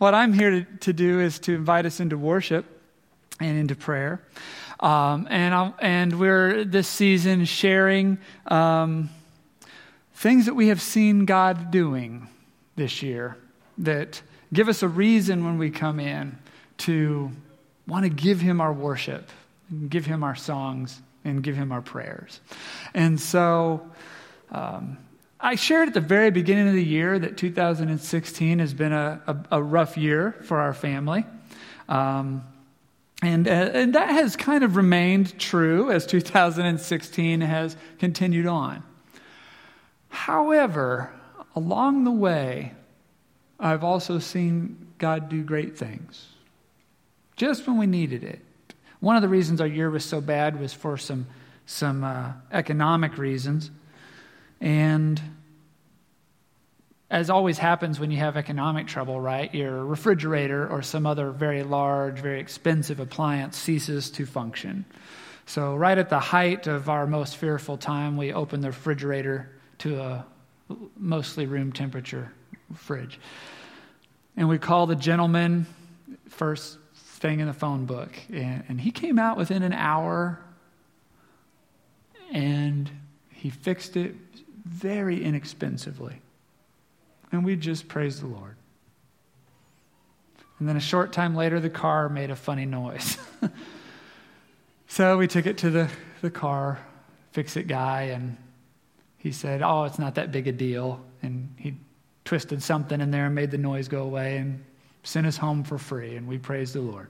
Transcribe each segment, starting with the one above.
what I'm here to, to do is to invite us into worship and into prayer. Um, and, and we're this season sharing um, things that we have seen God doing this year that give us a reason when we come in to want to give Him our worship, and give Him our songs, and give Him our prayers. And so um, I shared at the very beginning of the year that 2016 has been a, a, a rough year for our family. Um, and, uh, and that has kind of remained true as 2016 has continued on. However, along the way, I've also seen God do great things just when we needed it. One of the reasons our year was so bad was for some, some uh, economic reasons. And as always happens when you have economic trouble, right? Your refrigerator or some other very large, very expensive appliance ceases to function. So, right at the height of our most fearful time, we open the refrigerator to a mostly room temperature fridge. And we call the gentleman, first thing in the phone book, and, he came out within an hour and he fixed it very inexpensively. And we just praised the Lord. And then a short time later, the car made a funny noise. so we took it to the, the car fix it guy, and he said, Oh, it's not that big a deal. And he twisted something in there and made the noise go away and sent us home for free, and we praised the Lord.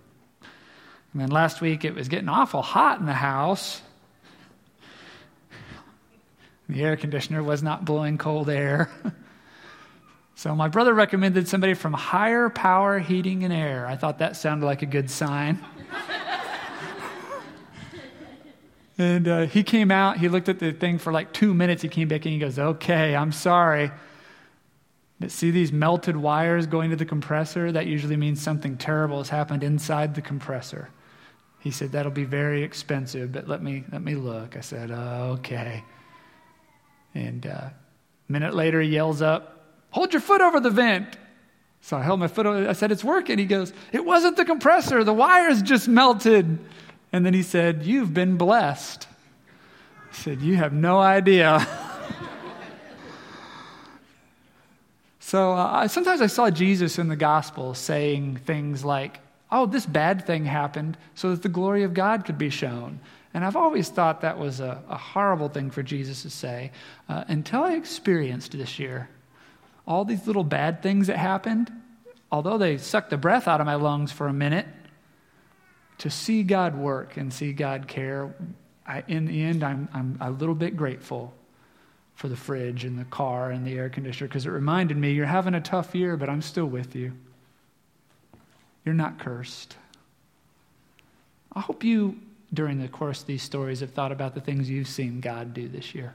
And then last week, it was getting awful hot in the house. The air conditioner was not blowing cold air. So my brother recommended somebody from Higher Power Heating and Air. I thought that sounded like a good sign. and uh, he came out, he looked at the thing for like two minutes. He came back and he goes, Okay, I'm sorry. But see these melted wires going to the compressor? That usually means something terrible has happened inside the compressor. He said, That'll be very expensive, but let me, let me look. I said, oh, Okay. And uh, a minute later, he yells up, Hold your foot over the vent. So I held my foot over, I said, It's working. He goes, It wasn't the compressor, the wires just melted. And then he said, You've been blessed. I said, You have no idea. so uh, sometimes I saw Jesus in the gospel saying things like, Oh, this bad thing happened so that the glory of God could be shown. And I've always thought that was a, a horrible thing for Jesus to say uh, until I experienced this year all these little bad things that happened, although they sucked the breath out of my lungs for a minute, to see God work and see God care, I, in the end, I'm, I'm a little bit grateful for the fridge and the car and the air conditioner because it reminded me you're having a tough year, but I'm still with you. You're not cursed. I hope you, during the course of these stories, have thought about the things you've seen God do this year.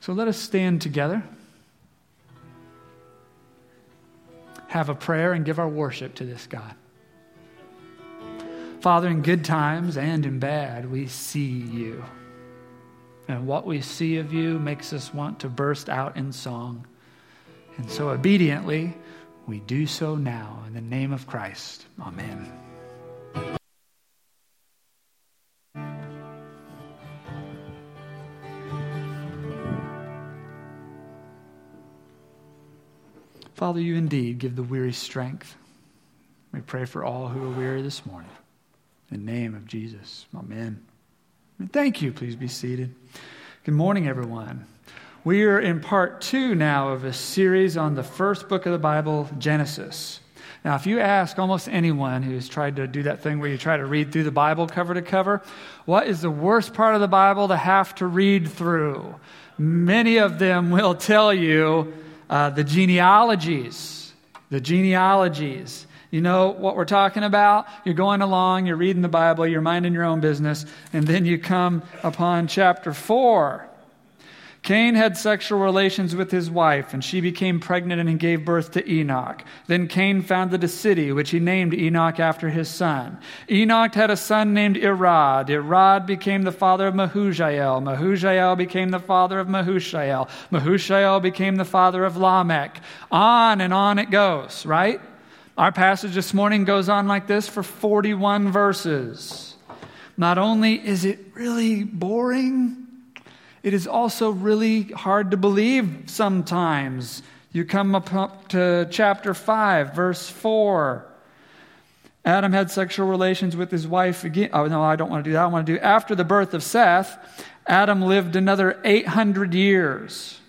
So let us stand together. have a prayer and give our worship to this God. Father, in good times and in bad, we see you. And what we see of you makes us want to burst out in song. And so, obediently, we do so now in the name of Christ. Amen. Father, you indeed give the weary strength. We pray for all who are weary this morning. In the name of Jesus, amen. Thank you. Please be seated. Good morning, everyone. We are in part two now of a series on the first book of the Bible, Genesis. Now, if you ask almost anyone who's tried to do that thing where you try to read through the Bible cover to cover, what is the worst part of the Bible to have to read through? Many of them will tell you uh, the genealogies, the genealogies. You know what we're talking about? You're going along, you're reading the Bible, you're minding your own business, and then you come upon chapter 4. Cain had sexual relations with his wife, and she became pregnant and gave birth to Enoch. Then Cain founded a city, which he named Enoch after his son. Enoch had a son named Irad. Irad became the father of Mehujael. Mehujael became the father of Mehushael. Mehushael became the father of Lamech. On and on it goes, right? Our passage this morning goes on like this for 41 verses. Not only is it really boring, it is also really hard to believe sometimes. You come up to chapter 5, verse 4. Adam had sexual relations with his wife again. Oh, no, I don't want to do that. I want to do after the birth of Seth, Adam lived another 800 years.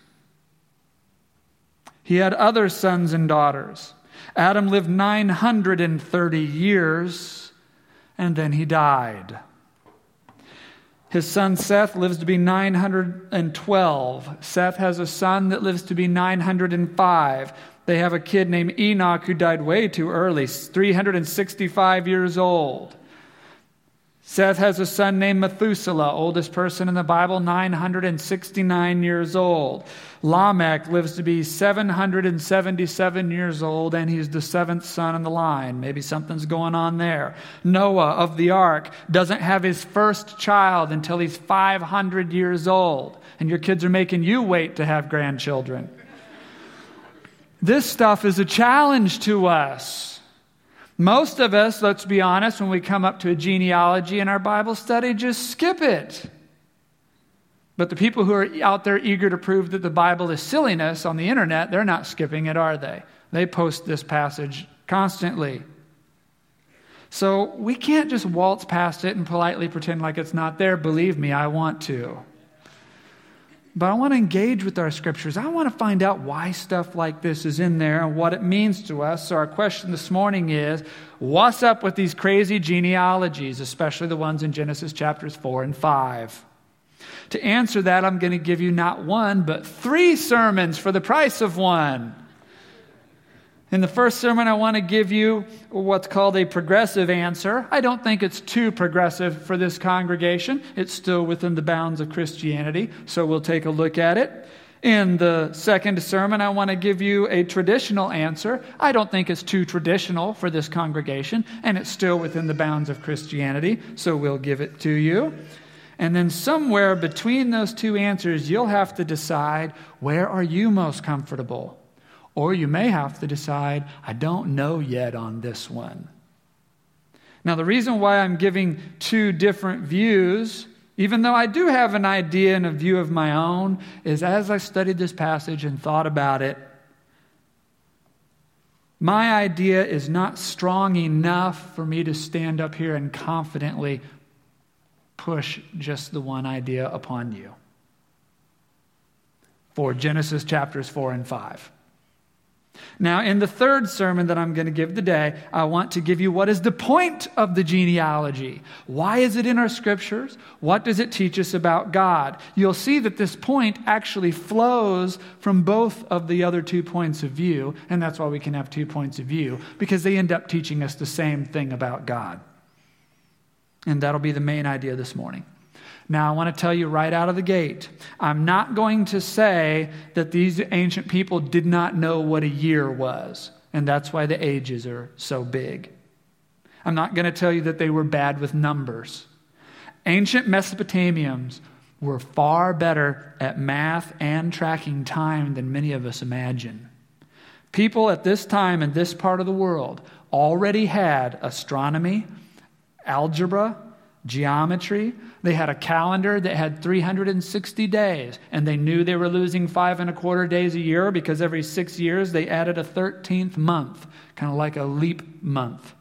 He had other sons and daughters. Adam lived 930 years, and then he died. His son Seth lives to be 912. Seth has a son that lives to be 905. They have a kid named Enoch who died way too early, 365 years old. Seth has a son named Methuselah, oldest person in the Bible, 969 years old. Lamech lives to be 777 years old, and he's the seventh son in the line. Maybe something's going on there. Noah of the ark doesn't have his first child until he's 500 years old, and your kids are making you wait to have grandchildren. This stuff is a challenge to us. Most of us, let's be honest, when we come up to a genealogy in our Bible study, just skip it. But the people who are out there eager to prove that the Bible is silliness on the internet, they're not skipping it, are they? They post this passage constantly. So we can't just waltz past it and politely pretend like it's not there. Believe me, I want to. But I want to engage with our scriptures. I want to find out why stuff like this is in there and what it means to us. So, our question this morning is what's up with these crazy genealogies, especially the ones in Genesis chapters 4 and 5? To answer that, I'm going to give you not one, but three sermons for the price of one. In the first sermon, I want to give you what's called a progressive answer. I don't think it's too progressive for this congregation. It's still within the bounds of Christianity, so we'll take a look at it. In the second sermon, I want to give you a traditional answer. I don't think it's too traditional for this congregation, and it's still within the bounds of Christianity, so we'll give it to you. And then somewhere between those two answers, you'll have to decide where are you most comfortable? Or you may have to decide, I don't know yet on this one. Now, the reason why I'm giving two different views, even though I do have an idea and a view of my own, is as I studied this passage and thought about it, my idea is not strong enough for me to stand up here and confidently push just the one idea upon you. For Genesis chapters 4 and 5. Now, in the third sermon that I'm going to give today, I want to give you what is the point of the genealogy. Why is it in our scriptures? What does it teach us about God? You'll see that this point actually flows from both of the other two points of view, and that's why we can have two points of view, because they end up teaching us the same thing about God. And that'll be the main idea this morning. Now, I want to tell you right out of the gate I'm not going to say that these ancient people did not know what a year was, and that's why the ages are so big. I'm not going to tell you that they were bad with numbers. Ancient Mesopotamians were far better at math and tracking time than many of us imagine. People at this time in this part of the world already had astronomy, algebra, geometry. They had a calendar that had 360 days, and they knew they were losing five and a quarter days a year because every six years they added a 13th month, kind of like a leap month.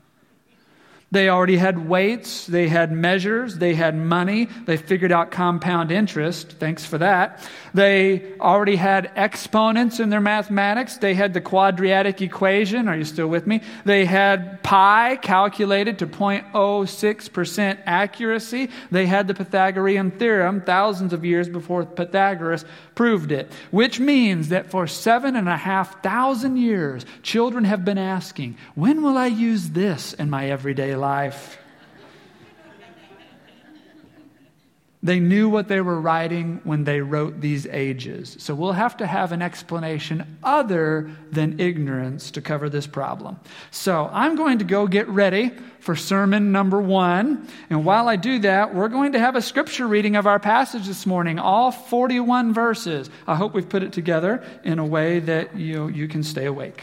They already had weights, they had measures, they had money, they figured out compound interest. Thanks for that. They already had exponents in their mathematics. They had the quadratic equation. Are you still with me? They had pi calculated to 0.06% accuracy. They had the Pythagorean theorem thousands of years before Pythagoras proved it, which means that for seven and a half thousand years, children have been asking, when will I use this in my everyday life? They knew what they were writing when they wrote these ages. So we'll have to have an explanation other than ignorance to cover this problem. So I'm going to go get ready for sermon number one. And while I do that, we're going to have a scripture reading of our passage this morning, all 41 verses. I hope we've put it together in a way that you, you can stay awake.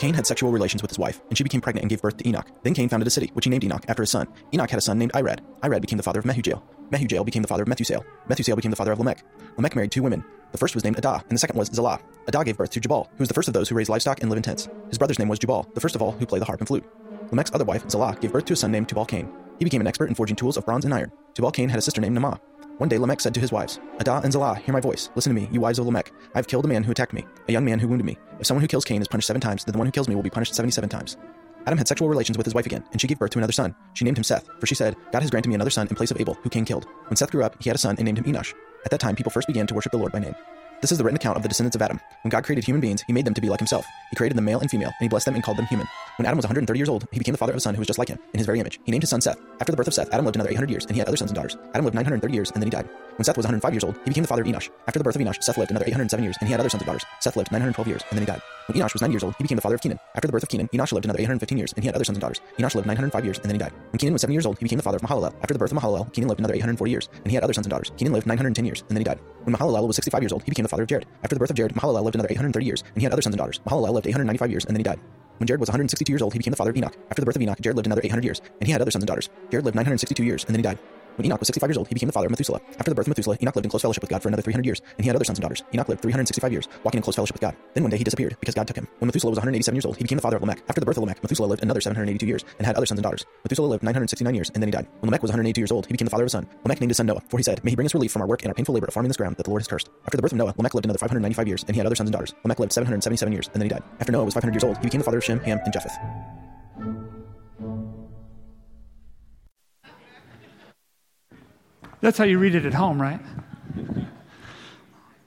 Cain had sexual relations with his wife, and she became pregnant and gave birth to Enoch. Then Cain founded a city, which he named Enoch after his son. Enoch had a son named Irad. Irad became the father of Mehujael. Mehujael became the father of Methusael. Methusael became the father of Lamech. Lamech married two women. The first was named Adah, and the second was Zillah. Adah gave birth to Jabal, who was the first of those who raised livestock and live in tents. His brother's name was Jubal, the first of all who play the harp and flute. Lamech's other wife, Zillah, gave birth to a son named Tubal Cain. He became an expert in forging tools of bronze and iron. Tubal Cain had a sister named Naamah. One day Lamech said to his wives, Adah and Zillah, hear my voice. Listen to me, you wives of Lamech. I have killed a man who attacked me, a young man who wounded me. If someone who kills Cain is punished seven times, then the one who kills me will be punished seventy-seven times. Adam had sexual relations with his wife again, and she gave birth to another son. She named him Seth, for she said, God has granted me another son in place of Abel, who Cain killed. When Seth grew up, he had a son and named him Enosh. At that time, people first began to worship the Lord by name. This is the written account of the descendants of Adam. When God created human beings, he made them to be like himself. He created them male and female, and he blessed them and called them human. When Adam was 130 years old, he became the father of a son who was just like him, in his very image. He named his son Seth. After the birth of Seth, Adam lived another 800 years, and he had other sons and daughters. Adam lived 930 years, and then he died. When Seth was 105 years old, he became the father of Enosh. After the birth of Enosh, Seth lived another 807 years, and he had other sons and daughters. Seth lived 912 years, and then he died. When Enosh was 90 years old, he became the father of Kenan. After the birth of Kenan, Enosh lived another 815 years, and he had other sons and daughters. Enosh lived 905 years, and then he died. When Kenan was 70 years old, he became the father of Mahalalel. After the birth of Mahalalel, Kenan lived another 840 years, and he had other sons and daughters. Kenan lived 910 years, and then he died. When Mahalalel was 65 years old, he became the father of Jared. After the birth of Jared, Mahalalel lived another 830 years, and he had other sons and daughters. Mahalalel lived 895 years, and then he died. When Jared was 162 years old, he became the father of Enoch. After the birth of Enoch, Jared lived another 800 years, and he had other sons and daughters. Jared lived 962 years, and then he died. When Enoch was 65 years old, he became the father of Methuselah. After the birth of Methuselah, Enoch lived in close fellowship with God for another 300 years, and he had other sons and daughters. Enoch lived 365 years, walking in close fellowship with God. Then one day he disappeared, because God took him. When Methuselah was 187 years old, he became the father of Lamech. After the birth of Lamech, Methuselah lived another 782 years, and had other sons and daughters. Methuselah lived 969 years, and then he died. When Lamech was 182 years old, he became the father of a son. Lamech named his son Noah, for he said, May he bring us relief from our work and our painful labor of farming this ground that the Lord has cursed. After the birth of Noah, Lamech lived another 595 years, and he had other sons and daughters. Lamech lived 777 years, and then he died. After Noah was 500 years old, he became the father of Shem, Ham, and Japheth. That's how you read it at home, right?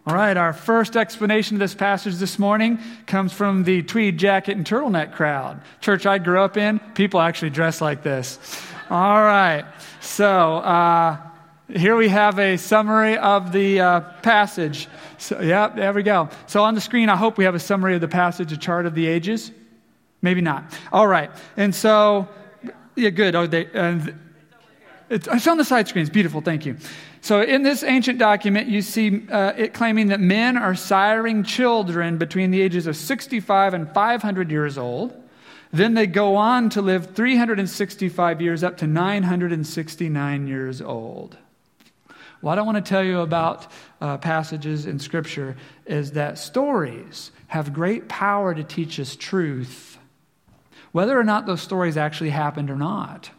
All right, our first explanation of this passage this morning comes from the tweed jacket and turtleneck crowd. Church I grew up in, people actually dress like this. All right, so uh, here we have a summary of the uh, passage. So, yeah, there we go. So on the screen, I hope we have a summary of the passage, a chart of the ages. Maybe not. All right, and so, yeah, good. Oh, they, it's, it's on the side screens. Beautiful. Thank you. So, in this ancient document, you see uh, it claiming that men are siring children between the ages of 65 and 500 years old. Then they go on to live 365 years up to 969 years old. What I want to tell you about uh, passages in Scripture is that stories have great power to teach us truth, whether or not those stories actually happened or not.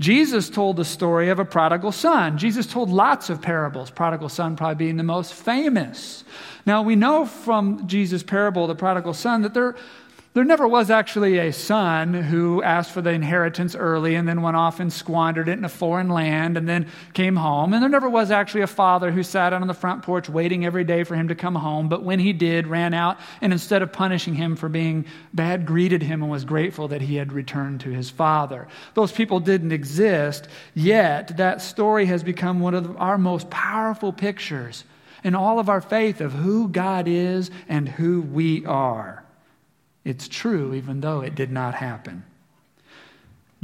Jesus told the story of a prodigal son. Jesus told lots of parables, prodigal son probably being the most famous. Now, we know from Jesus' parable, the prodigal son, that there, there never was actually a son who asked for the inheritance early and then went off and squandered it in a foreign land and then came home. And there never was actually a father who sat out on the front porch waiting every day for him to come home, but when he did, ran out and instead of punishing him for being bad, greeted him and was grateful that he had returned to his father. Those people didn't exist, yet that story has become one of our most powerful pictures in all of our faith of who God is and who we are. It's true, even though it did not happen.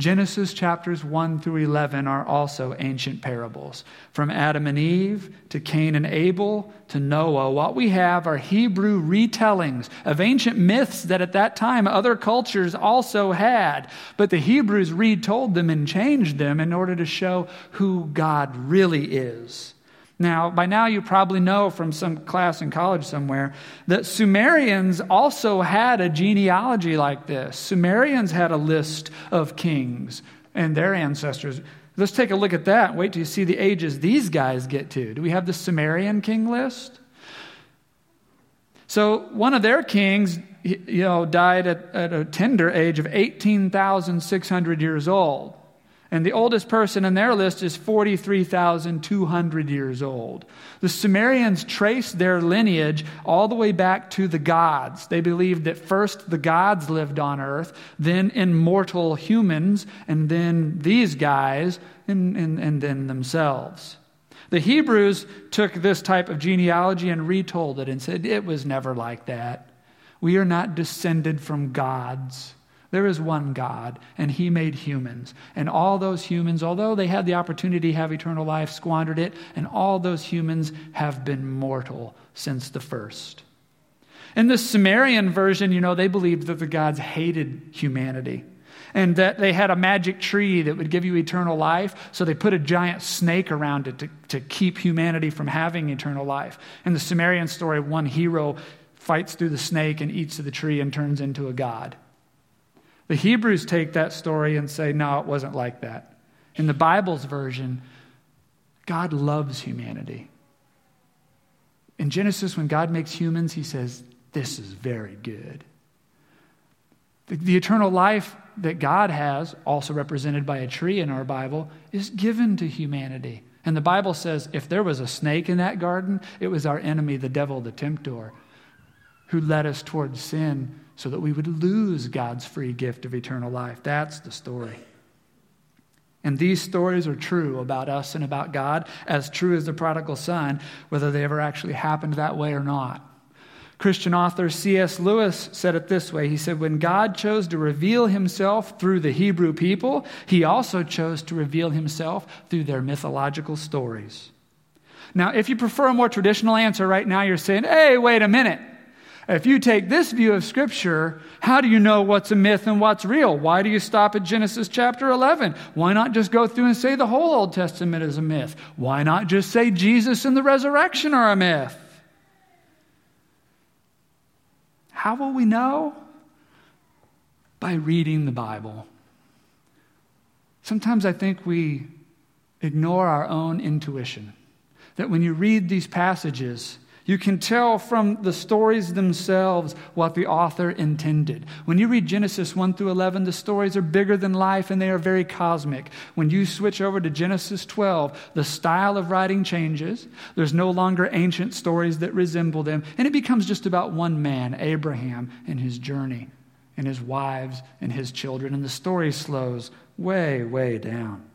Genesis chapters 1 through 11 are also ancient parables. From Adam and Eve to Cain and Abel to Noah, what we have are Hebrew retellings of ancient myths that at that time other cultures also had. But the Hebrews retold them and changed them in order to show who God really is. Now, by now, you probably know from some class in college somewhere that Sumerians also had a genealogy like this. Sumerians had a list of kings and their ancestors. Let's take a look at that. Wait till you see the ages these guys get to. Do we have the Sumerian king list? So, one of their kings, you know, died at, at a tender age of 18,600 years old. And the oldest person in their list is 43,200 years old. The Sumerians traced their lineage all the way back to the gods. They believed that first the gods lived on earth, then immortal humans, and then these guys, and, and, and then themselves. The Hebrews took this type of genealogy and retold it and said, It was never like that. We are not descended from gods. There is one God, and He made humans. And all those humans, although they had the opportunity to have eternal life, squandered it, and all those humans have been mortal since the first. In the Sumerian version, you know, they believed that the gods hated humanity and that they had a magic tree that would give you eternal life. So they put a giant snake around it to, to keep humanity from having eternal life. In the Sumerian story, one hero fights through the snake and eats of the tree and turns into a god. The Hebrews take that story and say, no, it wasn't like that. In the Bible's version, God loves humanity. In Genesis, when God makes humans, he says, This is very good. The, the, eternal life that God has, also represented by a tree in our Bible, is given to humanity. And the Bible says if there was a snake in that garden, it was our enemy, the devil, the tempter, who led us towards sin so that we would lose God's free gift of eternal life. That's the story. And these stories are true about us and about God, as true as the prodigal son, whether they ever actually happened that way or not. Christian author C.S. Lewis said it this way He said, When God chose to reveal himself through the Hebrew people, he also chose to reveal himself through their mythological stories. Now, if you prefer a more traditional answer right now, you're saying, Hey, wait a minute. If you take this view of Scripture, how do you know what's a myth and what's real? Why do you stop at Genesis chapter 11? Why not just go through and say the whole Old Testament is a myth? Why not just say Jesus and the resurrection are a myth? How will we know? By reading the Bible. Sometimes I think we ignore our own intuition. That when you read these passages, you can tell from the stories themselves what the author intended. When you read Genesis 1 through 11, the stories are bigger than life and they are very cosmic. When you switch over to Genesis 12, the style of writing changes. There's no longer ancient stories that resemble them, and it becomes just about one man, Abraham, and his journey, and his wives, and his children, and the story slows way, way down.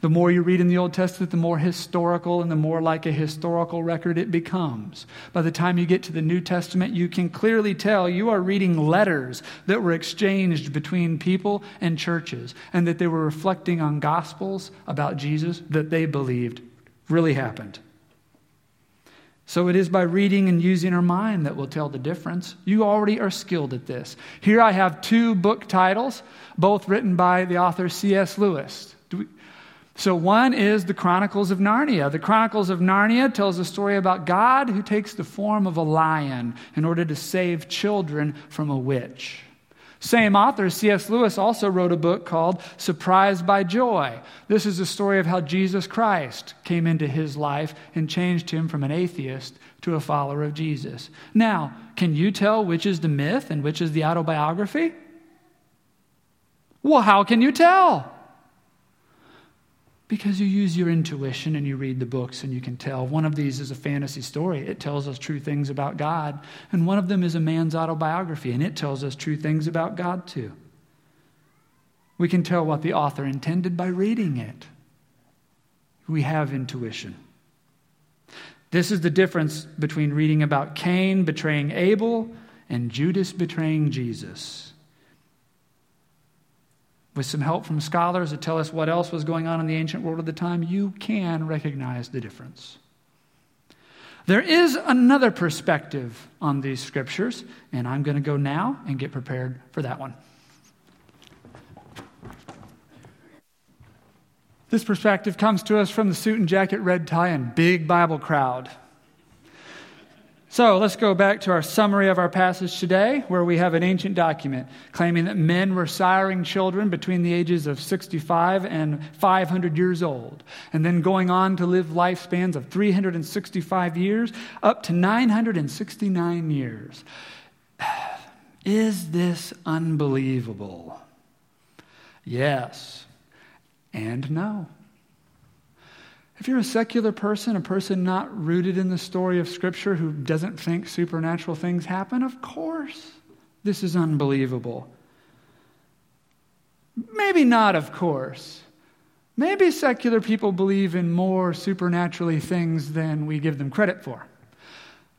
The more you read in the Old Testament, the more historical and the more like a historical record it becomes. By the time you get to the New Testament, you can clearly tell you are reading letters that were exchanged between people and churches, and that they were reflecting on gospels about Jesus that they believed really happened. So it is by reading and using our mind that will tell the difference. You already are skilled at this. Here I have two book titles, both written by the author C.S. Lewis. So, one is the Chronicles of Narnia. The Chronicles of Narnia tells a story about God who takes the form of a lion in order to save children from a witch. Same author, C.S. Lewis, also wrote a book called Surprised by Joy. This is a story of how Jesus Christ came into his life and changed him from an atheist to a follower of Jesus. Now, can you tell which is the myth and which is the autobiography? Well, how can you tell? Because you use your intuition and you read the books and you can tell. One of these is a fantasy story. It tells us true things about God. And one of them is a man's autobiography, and it tells us true things about God too. We can tell what the author intended by reading it. We have intuition. This is the difference between reading about Cain betraying Abel and Judas betraying Jesus with some help from scholars that tell us what else was going on in the ancient world at the time, you can recognize the difference. There is another perspective on these scriptures, and I'm going to go now and get prepared for that one. This perspective comes to us from the suit and jacket, red tie, and big Bible crowd. So let's go back to our summary of our passage today, where we have an ancient document claiming that men were siring children between the ages of 65 and 500 years old, and then going on to live lifespans of 365 years up to 969 years. Is this unbelievable? Yes. and no. If you're a secular person, a person not rooted in the story of Scripture who doesn't think supernatural things happen, of course, this is unbelievable. Maybe not, of course. Maybe secular people believe in more supernaturally things than we give them credit for.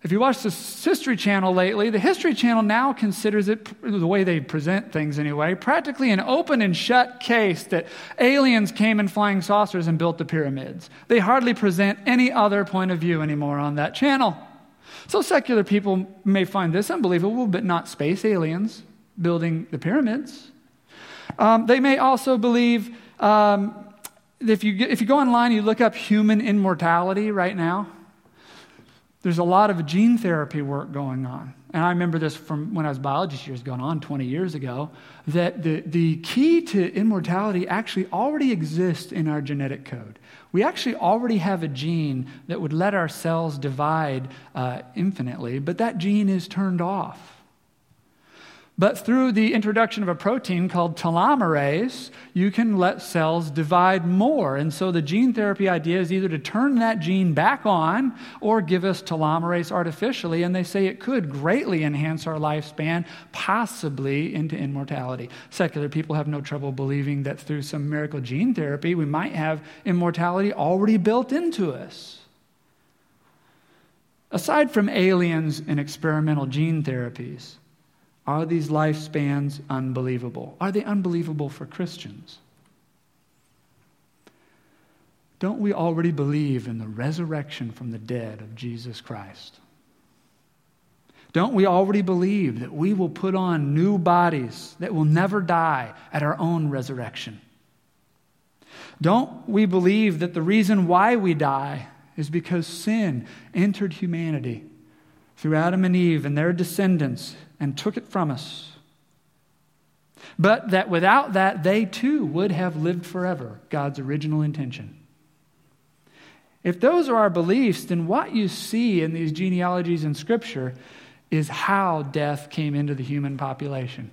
If you watch the History Channel lately, the History Channel now considers it, the way they present things anyway, practically an open and shut case that aliens came in flying saucers and built the pyramids. They hardly present any other point of view anymore on that channel. So secular people may find this unbelievable, but not space aliens building the pyramids. Um, they may also believe um, if, you, if you go online, you look up human immortality right now there's a lot of gene therapy work going on. And I remember this from when I was biology years going on 20 years ago, that the, the key to immortality actually already exists in our genetic code. We actually already have a gene that would let our cells divide uh, infinitely, but that gene is turned off. But through the introduction of a protein called telomerase, you can let cells divide more. And so the gene therapy idea is either to turn that gene back on or give us telomerase artificially. And they say it could greatly enhance our lifespan, possibly into immortality. Secular people have no trouble believing that through some miracle gene therapy, we might have immortality already built into us. Aside from aliens and experimental gene therapies, are these lifespans unbelievable? Are they unbelievable for Christians? Don't we already believe in the resurrection from the dead of Jesus Christ? Don't we already believe that we will put on new bodies that will never die at our own resurrection? Don't we believe that the reason why we die is because sin entered humanity through Adam and Eve and their descendants and took it from us. But that without that, they too would have lived forever, God's original intention. If those are our beliefs, then what you see in these genealogies in Scripture is how death came into the human population.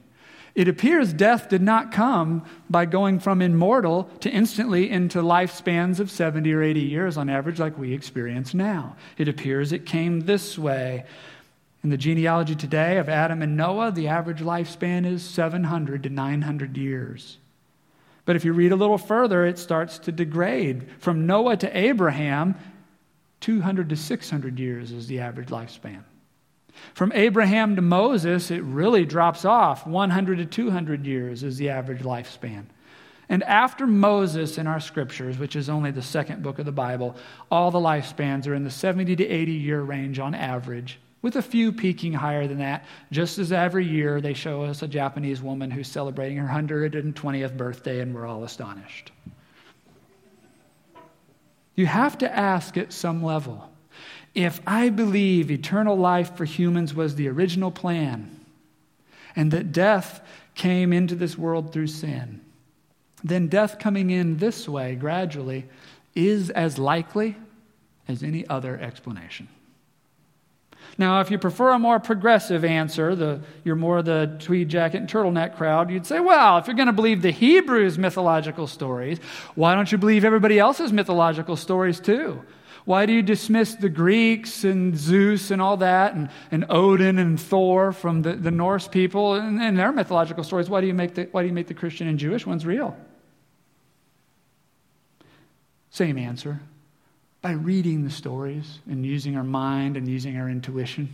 It appears death did not come by going from immortal to instantly into lifespans of 70 or 80 years on average, like we experience now. It appears it came this way in the genealogy today of Adam and Noah, the average lifespan is 700 to 900 years. But if you read a little further, it starts to degrade. From Noah to Abraham, 200 to 600 years is the average lifespan. From Abraham to Moses, it really drops off. 100 to 200 years is the average lifespan. And after Moses in our scriptures, which is only the second book of the Bible, all the lifespans are in the 70 to 80 year range on average with a few peaking higher than that, just as every year they show us a Japanese woman who's celebrating her 120th birthday, and we're all astonished. You have to ask at some level if I believe eternal life for humans was the original plan, and that death came into this world through sin, then death coming in this way gradually is as likely as any other explanation. Now, if you prefer a more progressive answer, the, you're more the tweed jacket and turtleneck crowd, you'd say, well, if you're going to believe the Hebrews' mythological stories, why don't you believe everybody else's mythological stories too? Why do you dismiss the Greeks and Zeus and all that, and, and Odin and Thor from the, the Norse people and, and their mythological stories? Why do, you make the, why do you make the Christian and Jewish ones real? Same answer by reading the stories and using our mind and using our intuition.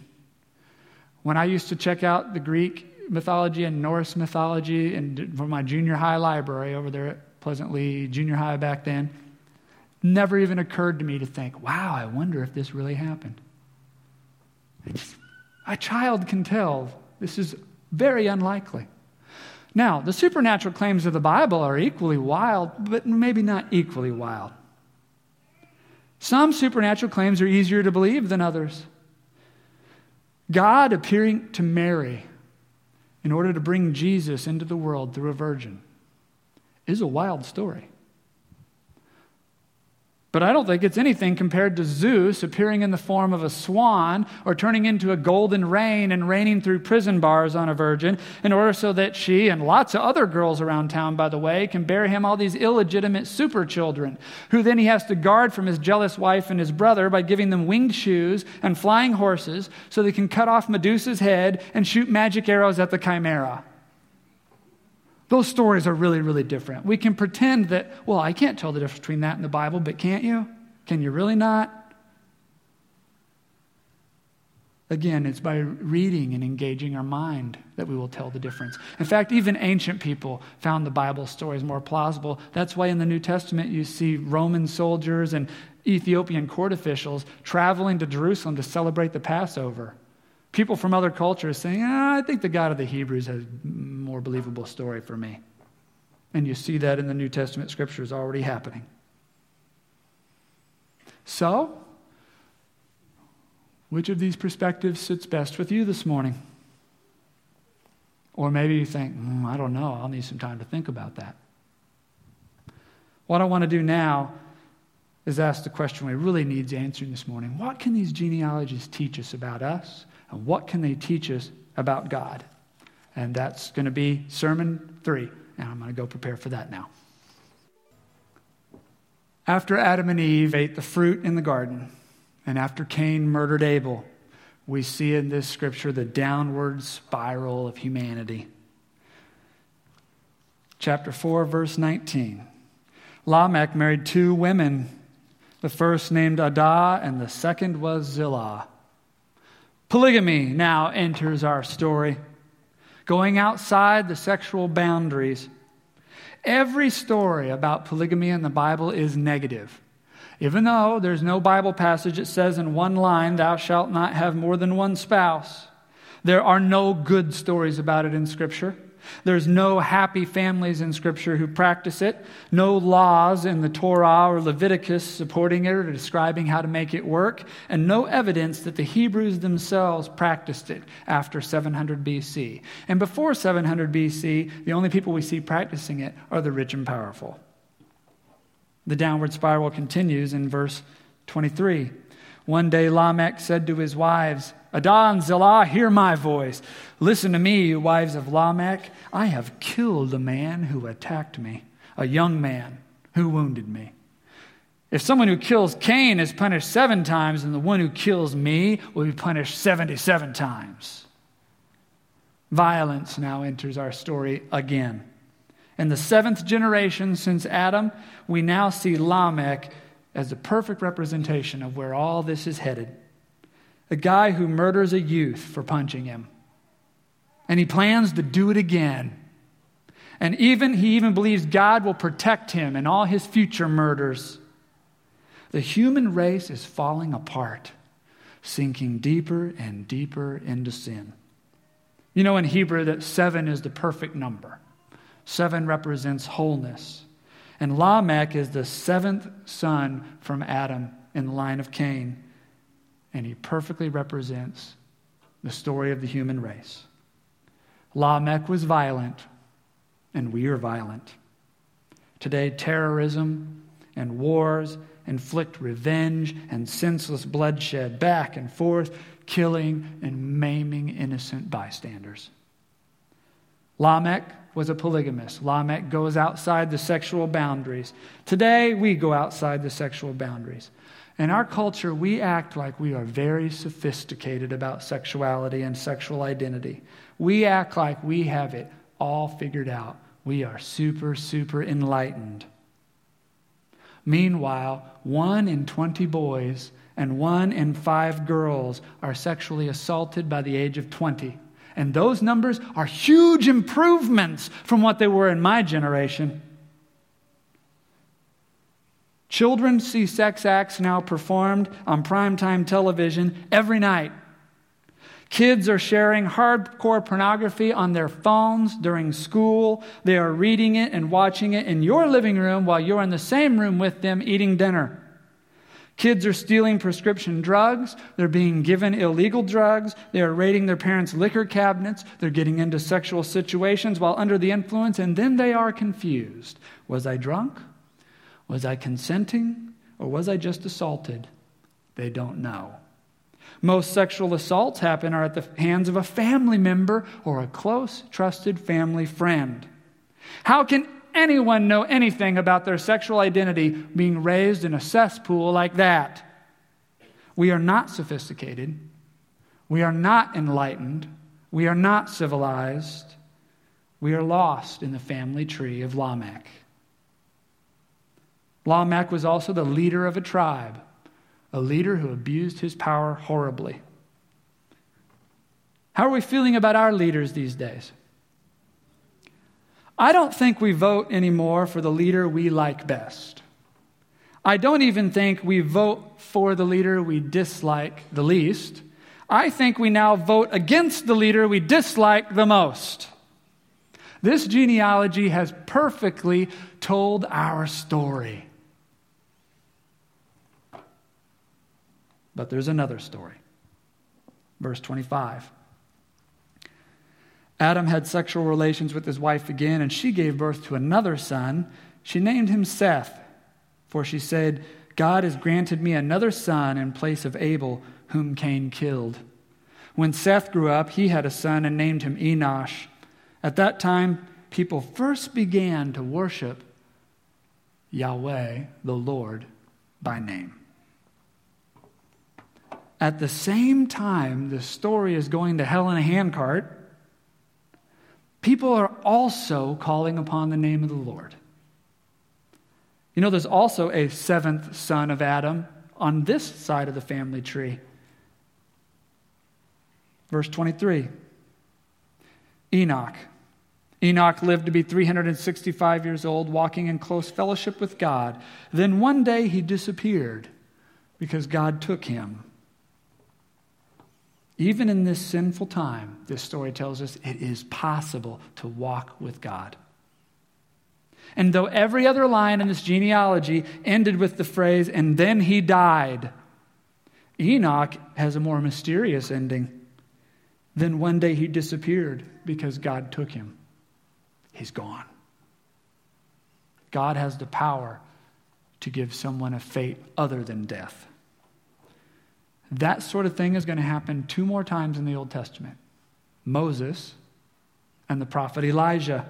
When I used to check out the Greek mythology and Norse mythology and for my junior high library over there at Pleasantly Junior High back then, never even occurred to me to think, wow, I wonder if this really happened. A child can tell this is very unlikely. Now, the supernatural claims of the Bible are equally wild, but maybe not equally wild. Some supernatural claims are easier to believe than others. God appearing to Mary in order to bring Jesus into the world through a virgin is a wild story. But I don't think it's anything compared to Zeus appearing in the form of a swan or turning into a golden rain and raining through prison bars on a virgin in order so that she and lots of other girls around town, by the way, can bear him all these illegitimate super children, who then he has to guard from his jealous wife and his brother by giving them winged shoes and flying horses so they can cut off Medusa's head and shoot magic arrows at the chimera. Those stories are really, really different. We can pretend that, well, I can't tell the difference between that and the Bible, but can't you? Can you really not? Again, it's by reading and engaging our mind that we will tell the difference. In fact, even ancient people found the Bible stories more plausible. That's why in the New Testament you see Roman soldiers and Ethiopian court officials traveling to Jerusalem to celebrate the Passover. People from other cultures saying, ah, I think the God of the Hebrews has a more believable story for me. And you see that in the New Testament scriptures already happening. So, which of these perspectives sits best with you this morning? Or maybe you think, mm, I don't know, I'll need some time to think about that. What I want to do now is asked the question we really need answering this morning. What can these genealogies teach us about us? And what can they teach us about God? And that's going to be sermon three. And I'm going to go prepare for that now. After Adam and Eve ate the fruit in the garden, and after Cain murdered Abel, we see in this scripture the downward spiral of humanity. Chapter 4, verse 19. Lamech married two women, the first named Adah, and the second was Zillah. Polygamy now enters our story, going outside the sexual boundaries. Every story about polygamy in the Bible is negative. Even though there's no Bible passage that says in one line, Thou shalt not have more than one spouse, there are no good stories about it in Scripture. There's no happy families in Scripture who practice it, no laws in the Torah or Leviticus supporting it or describing how to make it work, and no evidence that the Hebrews themselves practiced it after 700 BC. And before 700 BC, the only people we see practicing it are the rich and powerful. The downward spiral continues in verse 23. One day Lamech said to his wives, and Zillah, hear my voice. Listen to me, you wives of Lamech. I have killed a man who attacked me, a young man who wounded me. If someone who kills Cain is punished seven times, then the one who kills me will be punished 77 times. Violence now enters our story again. In the seventh generation since Adam, we now see Lamech as the perfect representation of where all this is headed. A guy who murders a youth for punching him. And he plans to do it again. And even he even believes God will protect him in all his future murders. The human race is falling apart, sinking deeper and deeper into sin. You know in Hebrew that seven is the perfect number. Seven represents wholeness. And Lamech is the seventh son from Adam in the line of Cain. And he perfectly represents the story of the human race. Lamech was violent, and we are violent. Today, terrorism and wars inflict revenge and senseless bloodshed back and forth, killing and maiming innocent bystanders. Lamech was a polygamist. Lamech goes outside the sexual boundaries. Today, we go outside the sexual boundaries. In our culture, we act like we are very sophisticated about sexuality and sexual identity. We act like we have it all figured out. We are super, super enlightened. Meanwhile, one in 20 boys and one in five girls are sexually assaulted by the age of 20. And those numbers are huge improvements from what they were in my generation. Children see sex acts now performed on primetime television every night. Kids are sharing hardcore pornography on their phones during school. They are reading it and watching it in your living room while you're in the same room with them eating dinner. Kids are stealing prescription drugs. They're being given illegal drugs. They are raiding their parents' liquor cabinets. They're getting into sexual situations while under the influence, and then they are confused. Was I drunk? Was I consenting? or was I just assaulted? They don't know. Most sexual assaults happen are at the hands of a family member or a close, trusted family friend. How can anyone know anything about their sexual identity being raised in a cesspool like that? We are not sophisticated. We are not enlightened. We are not civilized. We are lost in the family tree of Lamech. Lamech was also the leader of a tribe, a leader who abused his power horribly. How are we feeling about our leaders these days? I don't think we vote anymore for the leader we like best. I don't even think we vote for the leader we dislike the least. I think we now vote against the leader we dislike the most. This genealogy has perfectly told our story. But there's another story. Verse 25. Adam had sexual relations with his wife again, and she gave birth to another son. She named him Seth, for she said, God has granted me another son in place of Abel, whom Cain killed. When Seth grew up, he had a son and named him Enosh. At that time, people first began to worship Yahweh, the Lord, by name. At the same time, the story is going to hell in a handcart. People are also calling upon the name of the Lord. You know, there's also a seventh son of Adam on this side of the family tree. Verse 23 Enoch. Enoch lived to be 365 years old, walking in close fellowship with God. Then one day he disappeared because God took him. Even in this sinful time, this story tells us it is possible to walk with God. And though every other line in this genealogy ended with the phrase, and then he died, Enoch has a more mysterious ending. Then one day he disappeared because God took him. He's gone. God has the power to give someone a fate other than death. That sort of thing is going to happen two more times in the Old Testament Moses and the prophet Elijah.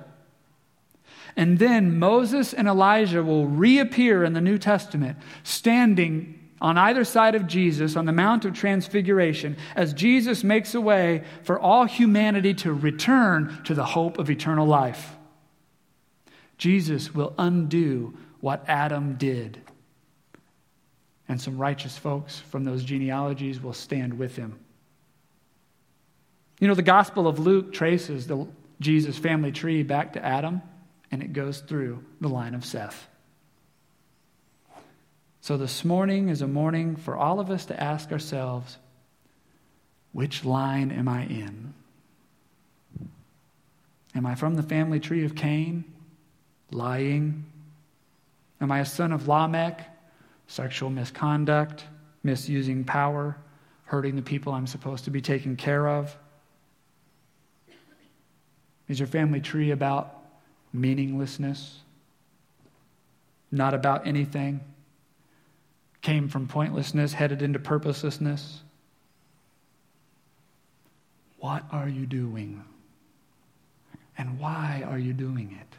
And then Moses and Elijah will reappear in the New Testament, standing on either side of Jesus on the Mount of Transfiguration as Jesus makes a way for all humanity to return to the hope of eternal life. Jesus will undo what Adam did and some righteous folks from those genealogies will stand with him. You know, the Gospel of Luke traces the Jesus family tree back to Adam, and it goes through the line of Seth. So this morning is a morning for all of us to ask ourselves which line am I in? Am I from the family tree of Cain, lying? Am I a son of Lamech, sexual misconduct, misusing power, hurting the people I'm supposed to be taking care of? Is your family tree about meaninglessness? Not about anything? Came from pointlessness, headed into purposelessness? What are you doing? And why are you doing it?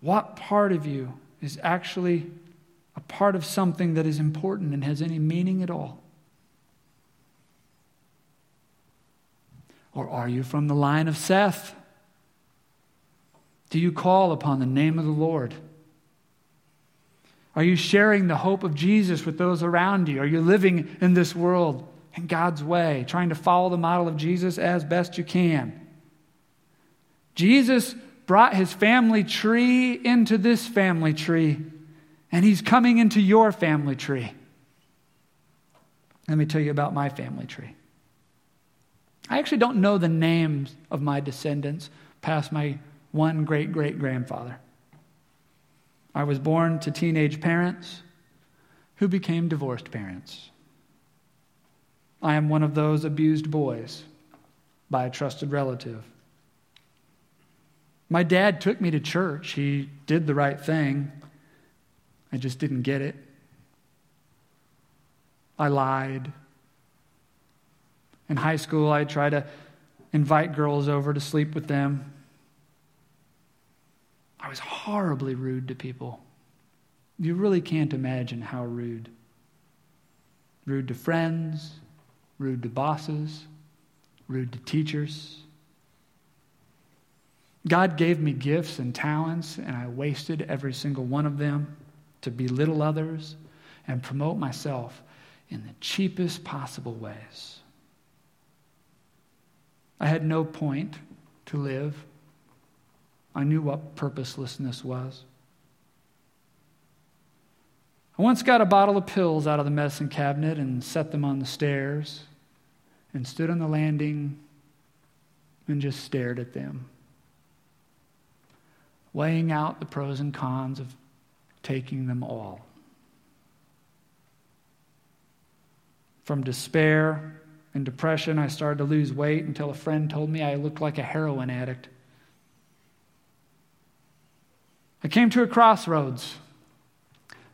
What part of you is actually a part of something that is important and has any meaning at all? Or are you from the line of Seth? Do you call upon the name of the Lord? Are you sharing the hope of Jesus with those around you? Are you living in this world in God's way, trying to follow the model of Jesus as best you can? Jesus brought his family tree into this family tree, and he's coming into your family tree. Let me tell you about my family tree. I actually don't know the names of my descendants past my one great great grandfather. I was born to teenage parents who became divorced parents. I am one of those abused boys by a trusted relative. My dad took me to church. He did the right thing. I just didn't get it. I lied. In high school, I tried to invite girls over to sleep with them. I was horribly rude to people. You really can't imagine how rude. Rude to friends, rude to bosses, rude to teachers. God gave me gifts and talents, and I wasted every single one of them to belittle others and promote myself in the cheapest possible ways. I had no point to live. I knew what purposelessness was. I once got a bottle of pills out of the medicine cabinet and set them on the stairs and stood on the landing and just stared at them, weighing out the pros and cons of taking them all. From despair and depression, I started to lose weight until a friend told me I looked like a heroin addict. I came to a crossroads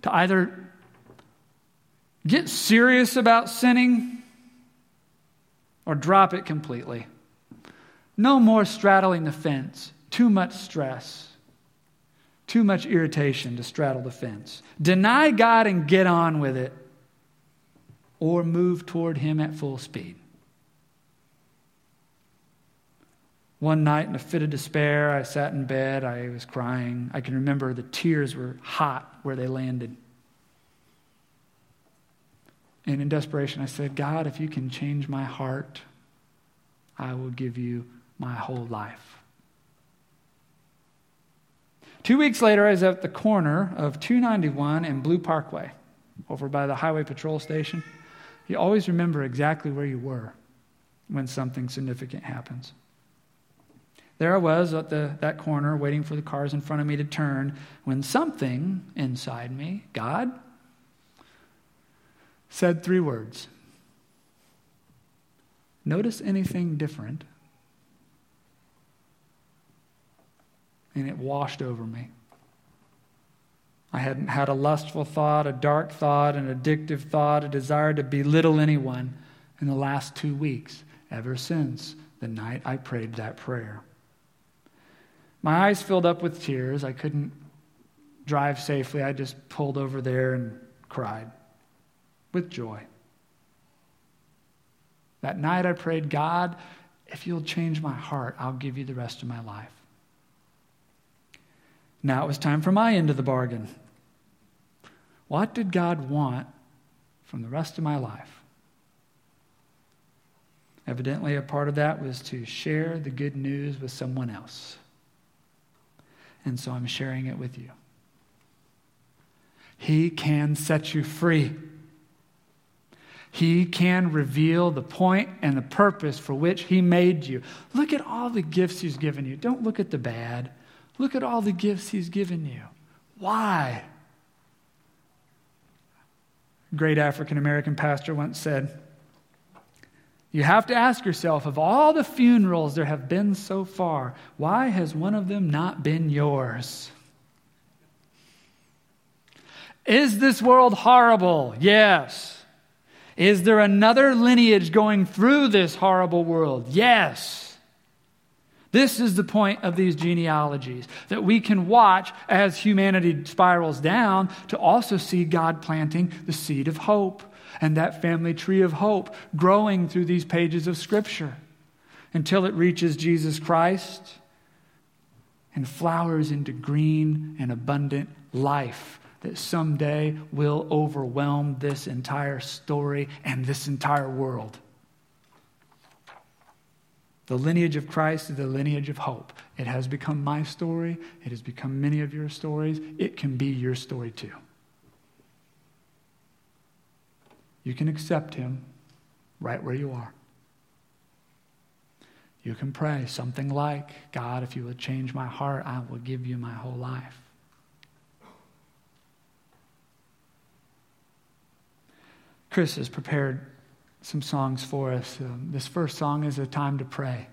to either get serious about sinning or drop it completely. No more straddling the fence, too much stress, too much irritation to straddle the fence. Deny God and get on with it or move toward him at full speed. One night, in a fit of despair, I sat in bed. I was crying. I can remember the tears were hot where they landed. And in desperation, I said, God, if you can change my heart, I will give you my whole life. Two weeks later, I was at the corner of 291 and Blue Parkway over by the highway patrol station. You always remember exactly where you were when something significant happens. There I was at the, that corner waiting for the cars in front of me to turn when something inside me, God, said three words Notice anything different? And it washed over me. I hadn't had a lustful thought, a dark thought, an addictive thought, a desire to belittle anyone in the last two weeks, ever since the night I prayed that prayer. My eyes filled up with tears. I couldn't drive safely. I just pulled over there and cried with joy. That night I prayed, God, if you'll change my heart, I'll give you the rest of my life. Now it was time for my end of the bargain. What did God want from the rest of my life? Evidently, a part of that was to share the good news with someone else. And so I'm sharing it with you. He can set you free. He can reveal the point and the purpose for which He made you. Look at all the gifts He's given you. Don't look at the bad. Look at all the gifts He's given you. Why? great African American pastor once said, You have to ask yourself of all the funerals there have been so far, why has one of them not been yours? Is this world horrible? Yes. Is there another lineage going through this horrible world? Yes. This is the point of these genealogies that we can watch as humanity spirals down to also see God planting the seed of hope and that family tree of hope growing through these pages of Scripture until it reaches Jesus Christ and flowers into green and abundant life that someday will overwhelm this entire story and this entire world. The lineage of Christ is the lineage of hope. It has become my story. It has become many of your stories. It can be your story too. You can accept Him right where you are. You can pray something like, God, if you would change my heart, I will give you my whole life. Chris has prepared some songs for us. Um, this first song is a time to pray.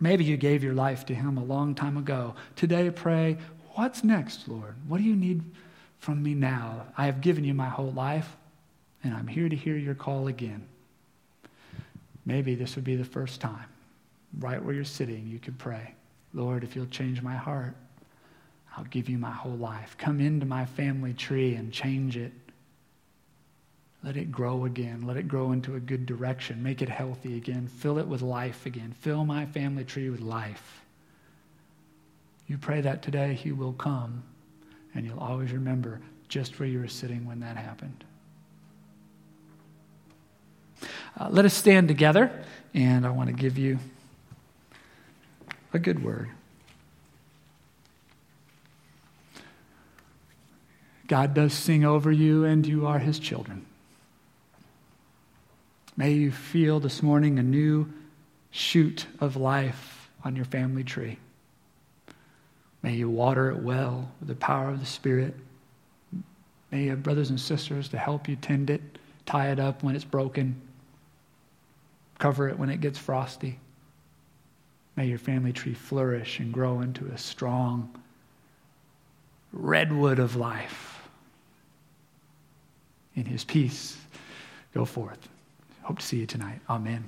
Maybe you gave your life to Him a long time ago. Today, pray, What's next, Lord? What do you need from me now. I have given you my whole life, and I'm here to hear your call again. Maybe this would be the first time, right where you're sitting, you could pray, Lord, if you'll change my heart, I'll give you my whole life. Come into my family tree and change it. Let it grow again. Let it grow into a good direction. Make it healthy again. Fill it with life again. Fill my family tree with life. You pray that today, He will come, and you'll always remember just where you were sitting when that happened. Uh, let us stand together, and I want to give you a good word. God does sing over you, and you are his children. May you feel this morning a new shoot of life on your family tree. May you water it well with the power of the Spirit. May you have brothers and sisters to help you tend it, tie it up when it's broken, cover it when it gets frosty. May your family tree flourish and grow into a strong redwood of life in his peace. Go forth. Hope to see you tonight. Amen.